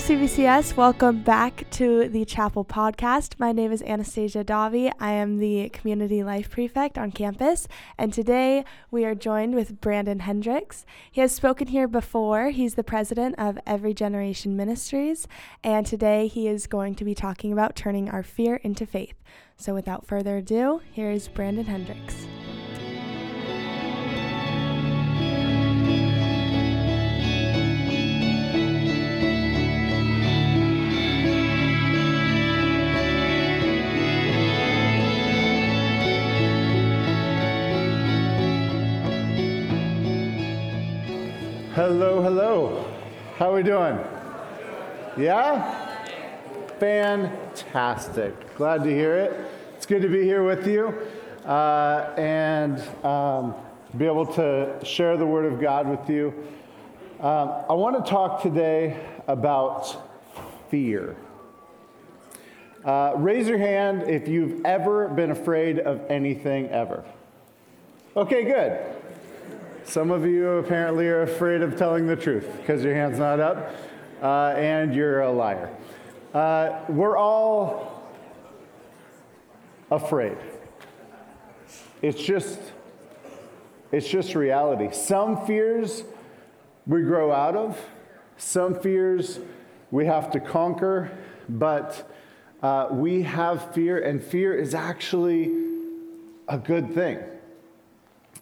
CVCS. Welcome back to the Chapel Podcast. My name is Anastasia Davi. I am the Community Life Prefect on campus, and today we are joined with Brandon Hendricks. He has spoken here before. He's the president of Every Generation Ministries, and today he is going to be talking about turning our fear into faith. So, without further ado, here is Brandon Hendricks. Hello, hello. How are we doing? Yeah? Fantastic. Glad to hear it. It's good to be here with you uh, and um, be able to share the Word of God with you. Um, I want to talk today about fear. Uh, raise your hand if you've ever been afraid of anything ever. Okay, good. Some of you apparently are afraid of telling the truth because your hand's not up uh, and you're a liar. Uh, we're all afraid. It's just, it's just reality. Some fears we grow out of, some fears we have to conquer, but uh, we have fear, and fear is actually a good thing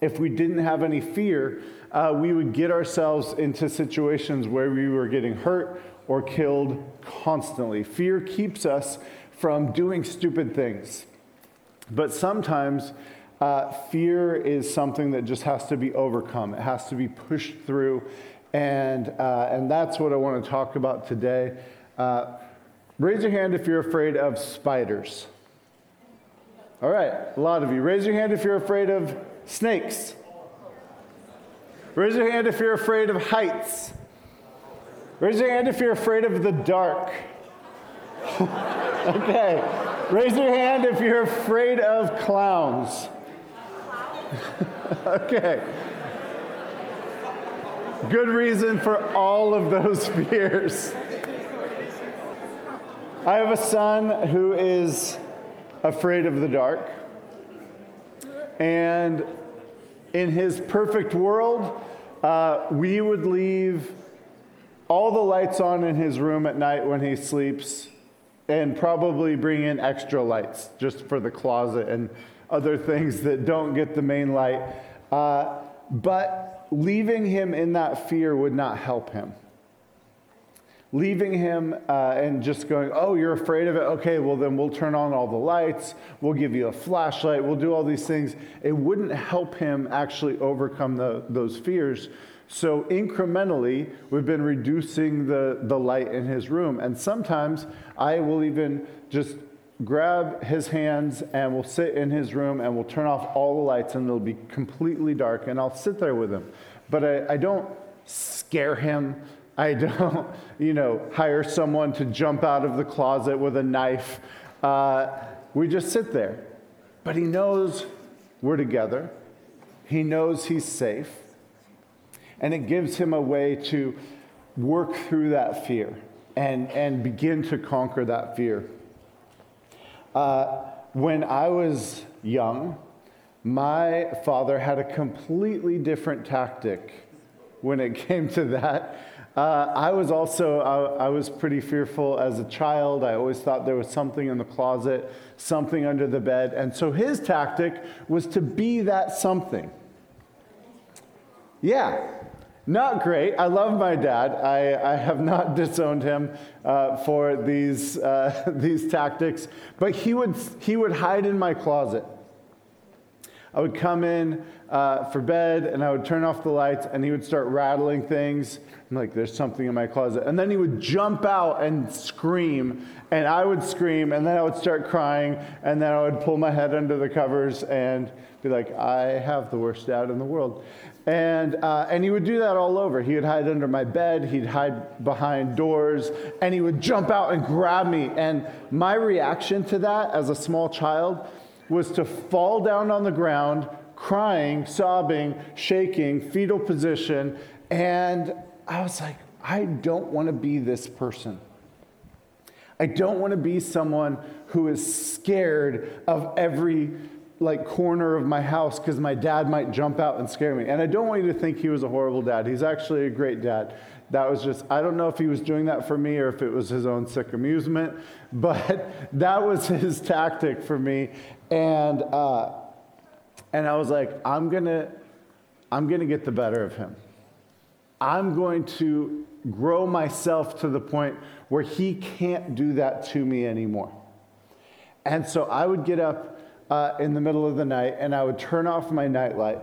if we didn't have any fear, uh, we would get ourselves into situations where we were getting hurt or killed constantly. Fear keeps us from doing stupid things. But sometimes uh, fear is something that just has to be overcome, it has to be pushed through. And, uh, and that's what I want to talk about today. Uh, raise your hand if you're afraid of spiders. All right, a lot of you. Raise your hand if you're afraid of Snakes. Raise your hand if you're afraid of heights. Raise your hand if you're afraid of the dark. okay. Raise your hand if you're afraid of clowns. okay. Good reason for all of those fears. I have a son who is afraid of the dark. And in his perfect world, uh, we would leave all the lights on in his room at night when he sleeps and probably bring in extra lights just for the closet and other things that don't get the main light. Uh, but leaving him in that fear would not help him leaving him uh, and just going, Oh, you're afraid of it? Okay, well, then we'll turn on all the lights. We'll give you a flashlight. We'll do all these things. It wouldn't help him actually overcome the, those fears. So, incrementally, we've been reducing the, the light in his room. And sometimes I will even just grab his hands and we'll sit in his room and we'll turn off all the lights and it'll be completely dark and I'll sit there with him. But I, I don't scare him. I don't, you know, hire someone to jump out of the closet with a knife. Uh, we just sit there. But he knows we're together, he knows he's safe, and it gives him a way to work through that fear and, and begin to conquer that fear. Uh, when I was young, my father had a completely different tactic when it came to that. Uh, I was also, I, I, was pretty fearful as a child. I always thought there was something in the closet, something under the bed. And so his tactic was to be that something. Yeah, not great. I love my dad. I, I have not disowned him uh, for these, uh, these tactics, but he would, he would hide in my closet. I would come in uh, for bed and I would turn off the lights and he would start rattling things. I'm like, there's something in my closet. And then he would jump out and scream, and I would scream, and then I would start crying, and then I would pull my head under the covers and be like, I have the worst dad in the world. And, uh, and he would do that all over. He would hide under my bed, he'd hide behind doors, and he would jump out and grab me. And my reaction to that as a small child was to fall down on the ground, crying, sobbing, shaking, fetal position, and I was like, I don't want to be this person. I don't want to be someone who is scared of every like corner of my house because my dad might jump out and scare me. And I don't want you to think he was a horrible dad. He's actually a great dad. That was just, I don't know if he was doing that for me or if it was his own sick amusement, but that was his tactic for me. And, uh, and I was like, I'm gonna, I'm gonna get the better of him. I'm going to grow myself to the point where he can't do that to me anymore. And so I would get up uh, in the middle of the night and I would turn off my nightlight.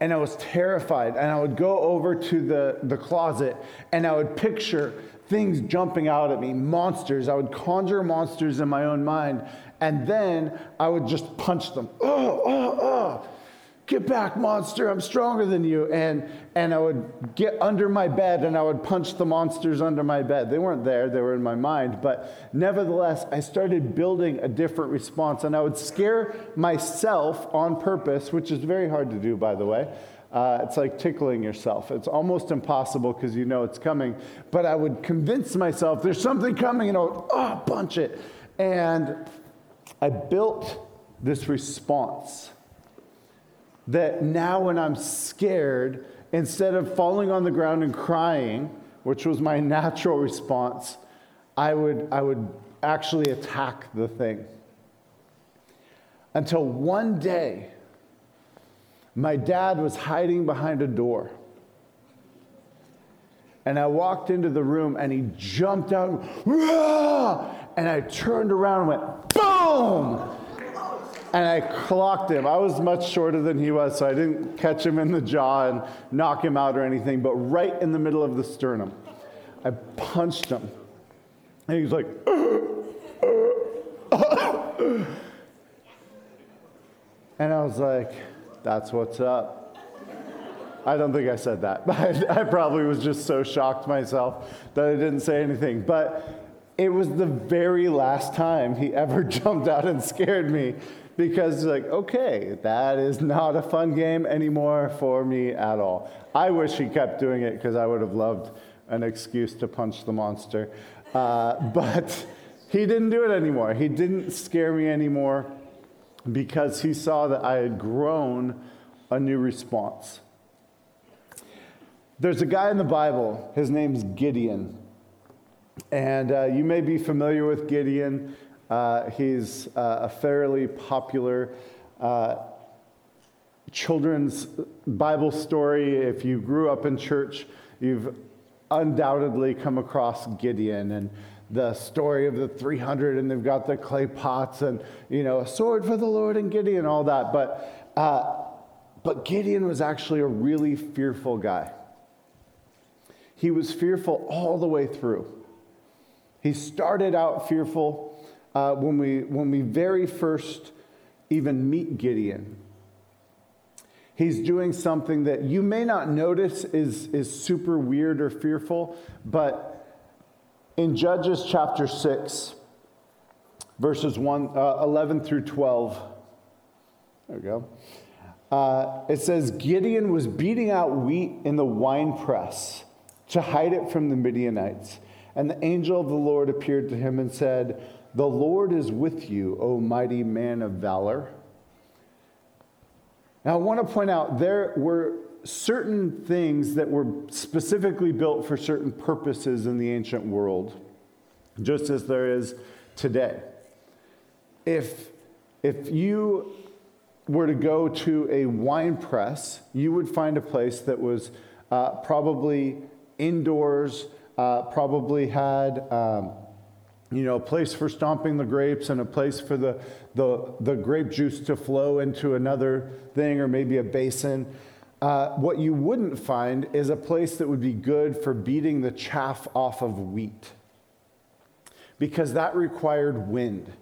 And I was terrified. And I would go over to the, the closet and I would picture things jumping out at me, monsters. I would conjure monsters in my own mind. And then I would just punch them. Oh, oh, oh get back monster i'm stronger than you and and i would get under my bed and i would punch the monsters under my bed they weren't there they were in my mind but nevertheless i started building a different response and i would scare myself on purpose which is very hard to do by the way uh, it's like tickling yourself. It's almost impossible because you know it's coming. But I would convince myself there's something coming and I would, oh, punch it. And I built this response that now when I'm scared, instead of falling on the ground and crying, which was my natural response, I would, I would actually attack the thing. Until one day, my dad was hiding behind a door. And I walked into the room and he jumped out, and I turned around and went, boom! And I clocked him. I was much shorter than he was, so I didn't catch him in the jaw and knock him out or anything, but right in the middle of the sternum. I punched him. And he was like, and I was like, that's what's up. I don't think I said that, but I probably was just so shocked myself that I didn't say anything. But it was the very last time he ever jumped out and scared me because like okay that is not a fun game anymore for me at all. I wish he kept doing it because i would have loved an excuse to punch the monster. Uh, but he didn't do it anymore. He didn't scare me anymore because he saw that i had grown a new response. There's a guy in the bible his name's gideon and uh, you may be familiar with gideon. Uh, he's uh, a fairly popular uh, children's Bible story. If you grew up in church, you've undoubtedly come across Gideon and the story of the 300 and they've got the clay pots and you know a sword for the lord and gideon all that. But uh, but gideon was actually a really fearful guy. He was fearful all the way through he started out fearful uh, when, we, when we very first even meet Gideon. He's doing something that you may not notice is, is super weird or fearful, but in Judges chapter 6, verses 1, uh, 11 through 12, there we go. Uh, it says Gideon was beating out wheat in the winepress to hide it from the Midianites. And the angel of the Lord appeared to him and said, the Lord is with you, O mighty man of valor. Now, I want to point out there were certain things that were specifically built for certain purposes in the ancient world, just as there is today. If, if you were to go to a wine press, you would find a place that was uh, probably indoors, uh, probably had. Um, you know, a place for stomping the grapes and a place for the, the, the grape juice to flow into another thing or maybe a basin. Uh, what you wouldn't find is a place that would be good for beating the chaff off of wheat because that required wind.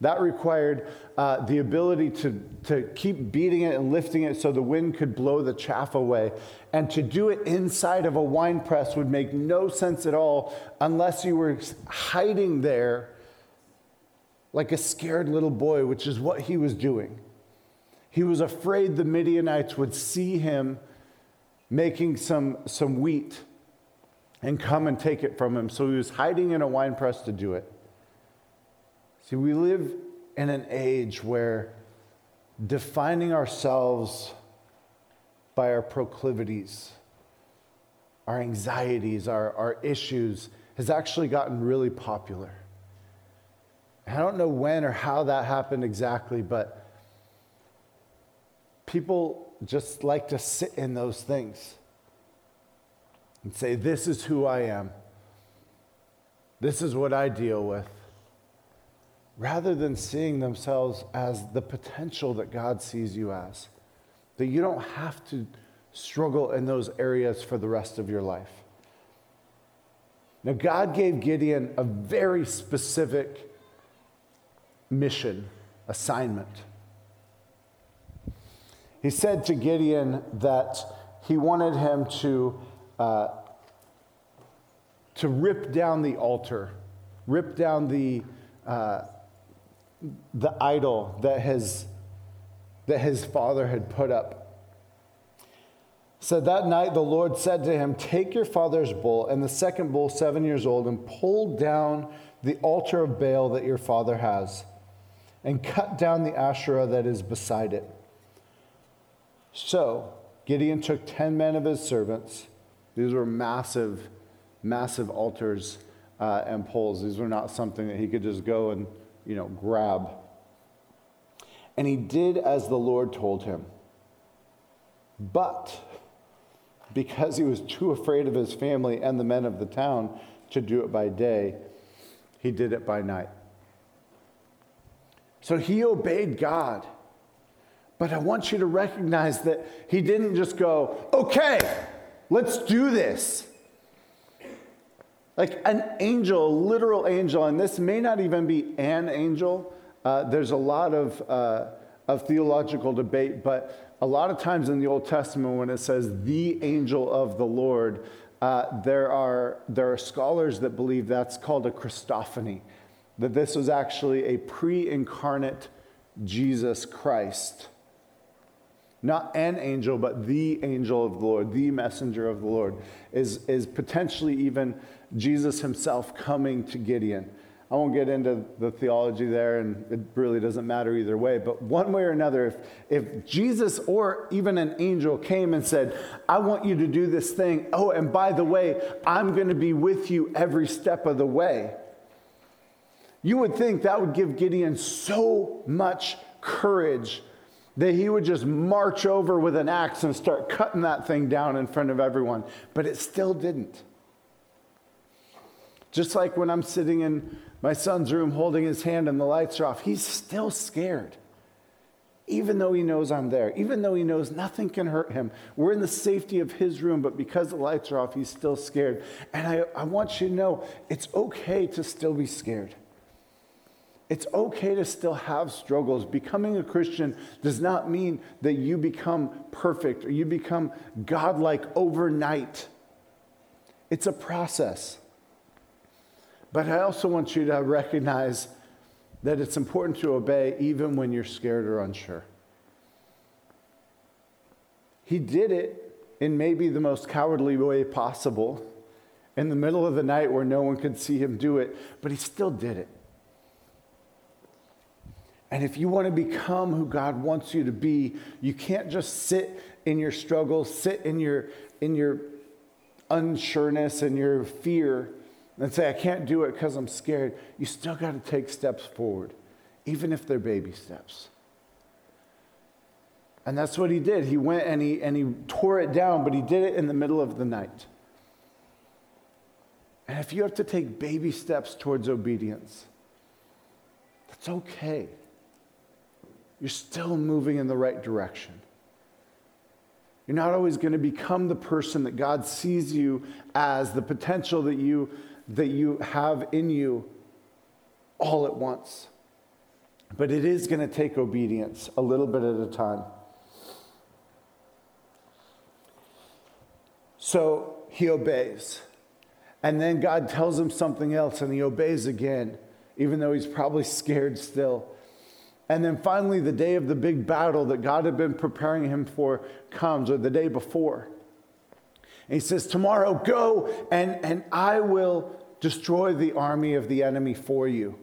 That required uh, the ability to, to keep beating it and lifting it so the wind could blow the chaff away. And to do it inside of a wine press would make no sense at all unless you were hiding there like a scared little boy, which is what he was doing. He was afraid the Midianites would see him making some, some wheat and come and take it from him. So he was hiding in a wine press to do it. See, we live in an age where defining ourselves by our proclivities, our anxieties, our, our issues has actually gotten really popular. I don't know when or how that happened exactly, but people just like to sit in those things and say, This is who I am. This is what I deal with. Rather than seeing themselves as the potential that God sees you as, that you don't have to struggle in those areas for the rest of your life. Now, God gave Gideon a very specific mission, assignment. He said to Gideon that he wanted him to uh, to rip down the altar, rip down the, uh, the idol that his, that his father had put up. So that night the Lord said to him, Take your father's bull and the second bull, seven years old, and pull down the altar of Baal that your father has, and cut down the Asherah that is beside it. So Gideon took ten men of his servants these were massive, massive altars uh, and poles. These were not something that he could just go and, you know, grab. And he did as the Lord told him. But because he was too afraid of his family and the men of the town to do it by day, he did it by night. So he obeyed God. But I want you to recognize that he didn't just go, okay, Let's do this. Like an angel, a literal angel, and this may not even be an angel. Uh, there's a lot of, uh, of theological debate, but a lot of times in the Old Testament, when it says the angel of the Lord, uh, there, are, there are scholars that believe that's called a Christophany, that this was actually a pre incarnate Jesus Christ not an angel, but the angel of the Lord, the messenger of the Lord, is, is potentially even Jesus himself coming to Gideon. I won't get into the theology there, and it really doesn't matter either way. But one way or another, if, if Jesus or even an angel came and said, I want you to do this thing, oh, and by the way, I'm going to be with you every step of the way, you would think that would give Gideon so much courage that he would just march over with an axe and start cutting that thing down in front of everyone. But it still didn't. Just like when I'm sitting in my son's room holding his hand and the lights are off, he's still scared. Even though he knows I'm there, even though he knows nothing can hurt him. We're in the safety of his room, but because the lights are off, he's still scared. And I, I want you to know it's okay to still be scared. It's okay to still have struggles. Becoming a Christian does not mean that you become perfect or you become godlike overnight. It's a process. But I also want you to recognize that it's important to obey even when you're scared or unsure. He did it in maybe the most cowardly way possible in the middle of the night where no one could see him do it, but he still did it. And if you want to become who God wants you to be, you can't just sit in your struggle, sit in your, in your unsureness and your fear and say, I can't do it because I'm scared. You still got to take steps forward, even if they're baby steps. And that's what he did. He went and he, and he tore it down, but he did it in the middle of the night. And if you have to take baby steps towards obedience, that's okay you're still moving in the right direction. You're not always going to become the person that God sees you as, the potential that you, that you have in you all at once. But it is going to take obedience a little bit at a time. So he obeys. And then God tells him something else, and he obeys again, even though he's probably scared still. And then finally, the day of the big battle that God had been preparing him for comes, or the day before. And he says, Tomorrow go and, and I will destroy the army of the enemy for you.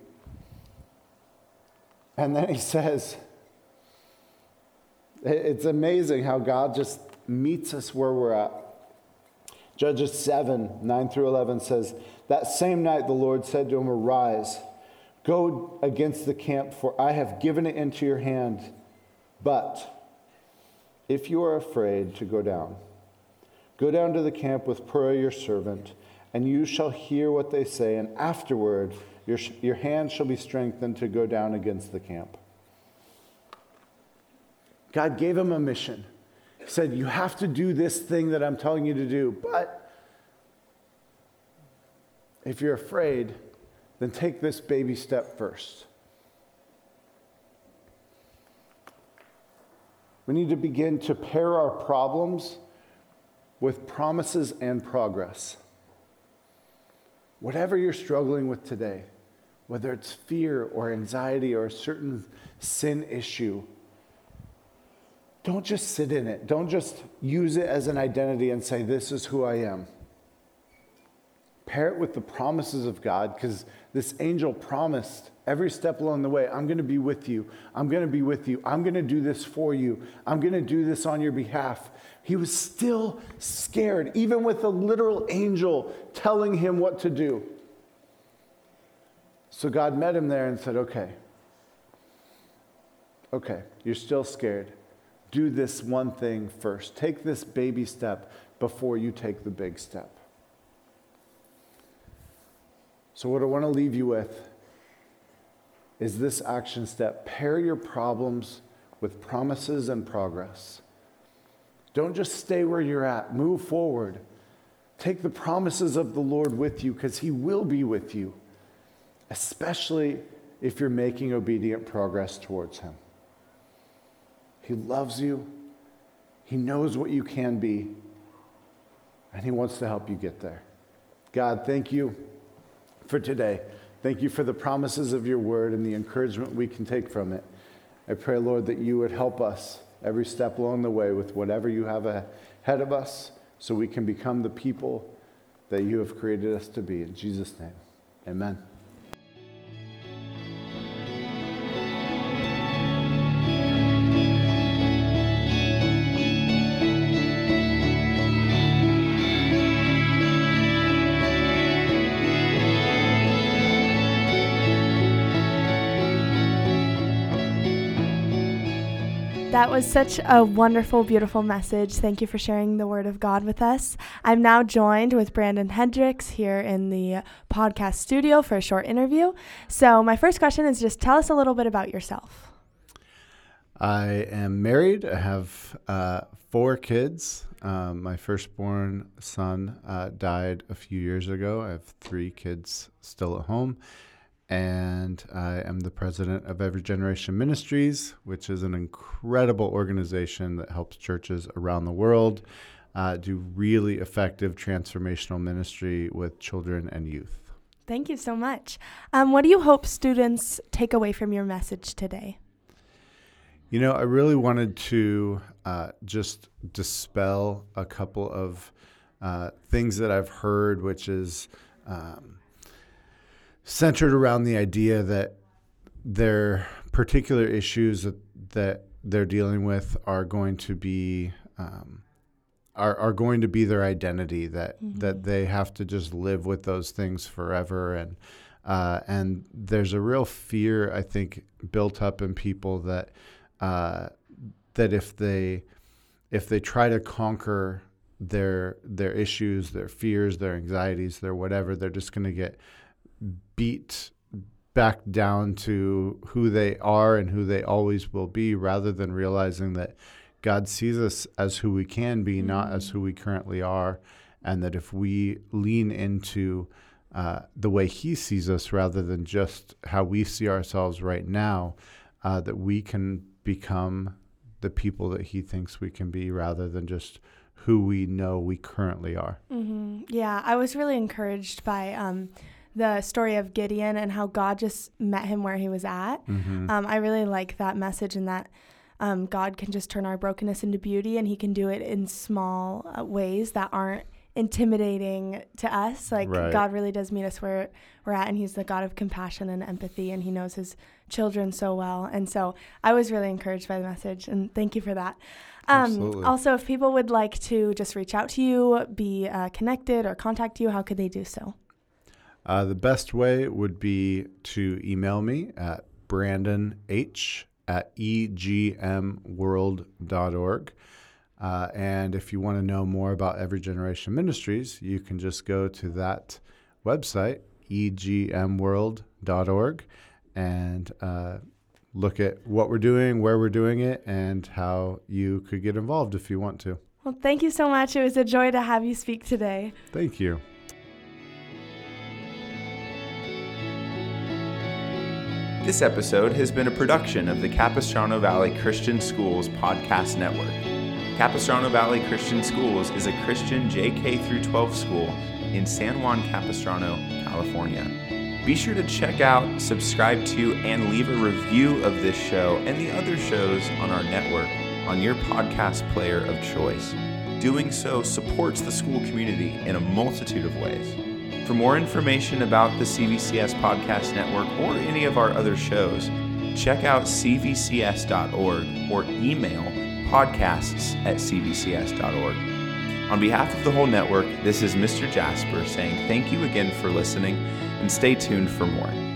And then he says, It's amazing how God just meets us where we're at. Judges 7 9 through 11 says, That same night the Lord said to him, Arise, go against the camp, for I have given it into your hand. But if you are afraid to go down, go down to the camp with Purah your servant, and you shall hear what they say, and afterward your, your hand shall be strengthened to go down against the camp. God gave him a mission. He said, You have to do this thing that I'm telling you to do, but if you're afraid, then take this baby step first. We need to begin to pair our problems with promises and progress. Whatever you're struggling with today, whether it's fear or anxiety or a certain sin issue, don't just sit in it. Don't just use it as an identity and say, This is who I am. Pair it with the promises of God because this angel promised every step along the way, I'm going to be with you. I'm going to be with you. I'm going to do this for you. I'm going to do this on your behalf. He was still scared, even with a literal angel telling him what to do. So God met him there and said, Okay, okay, you're still scared. Do this one thing first. Take this baby step before you take the big step. So, what I want to leave you with is this action step pair your problems with promises and progress. Don't just stay where you're at, move forward. Take the promises of the Lord with you because He will be with you, especially if you're making obedient progress towards Him. He loves you, He knows what you can be, and He wants to help you get there. God, thank you for today. Thank you for the promises of your word and the encouragement we can take from it. I pray, Lord, that you would help us every step along the way with whatever you have ahead of us so we can become the people that you have created us to be. In Jesus' name, amen. That was such a wonderful, beautiful message. Thank you for sharing the word of God with us. I'm now joined with Brandon Hendricks here in the podcast studio for a short interview. So, my first question is just tell us a little bit about yourself. I am married. I have uh, four kids. Um, my firstborn son uh, died a few years ago. I have three kids still at home and I am the president of Every Generation Ministries, which is an incredible organization that helps churches around the world uh, do really effective transformational ministry with children and youth. Thank you so much. Um, what do you hope students take away from your message today? You know, I really wanted to uh, just dispel a couple of uh, things that I've heard, which is. Um, centered around the idea that their particular issues that, that they're dealing with are going to be um, are, are going to be their identity that mm-hmm. that they have to just live with those things forever and uh, and there's a real fear I think built up in people that uh, that if they if they try to conquer their their issues, their fears, their anxieties, their whatever, they're just going to get beat back down to who they are and who they always will be rather than realizing that God sees us as who we can be, mm-hmm. not as who we currently are. And that if we lean into uh, the way He sees us rather than just how we see ourselves right now, uh, that we can become the people that He thinks we can be rather than just who we know we currently are. Mm-hmm. Yeah, I was really encouraged by. Um, the story of Gideon and how God just met him where he was at. Mm-hmm. Um, I really like that message and that um, God can just turn our brokenness into beauty and he can do it in small uh, ways that aren't intimidating to us. Like Right. God really does meet us where we're at, and He's the God of compassion and empathy, and He knows His children so well. And so I was really encouraged by the message, and thank you for that. Um, also, if people would like to just reach out to you, be uh, connected, or contact you, how could they do so? Uh, the best way would be to email me at brandonh at egmworld.org. Uh, and if you want to know more about Every Generation Ministries, you can just go to that website, egmworld.org, and uh, look at what we're doing, where we're doing it, and how you could get involved if you want to. Well, thank you so much. It was a joy to have you speak today. Thank you. This episode has been a production of the Capistrano Valley Christian Schools Podcast Network. Capistrano Valley Christian Schools is a Christian JK through 12 school in San Juan Capistrano, California. Be sure to check out, subscribe to, and leave a review of this show and the other shows on our network on your podcast player of choice. Doing so supports the school community in a multitude of ways. For more information about the CVCS Podcast Network or any of our other shows, check out cvcs.org or email podcasts at cvcs.org. On behalf of the whole network, this is Mr. Jasper saying thank you again for listening and stay tuned for more.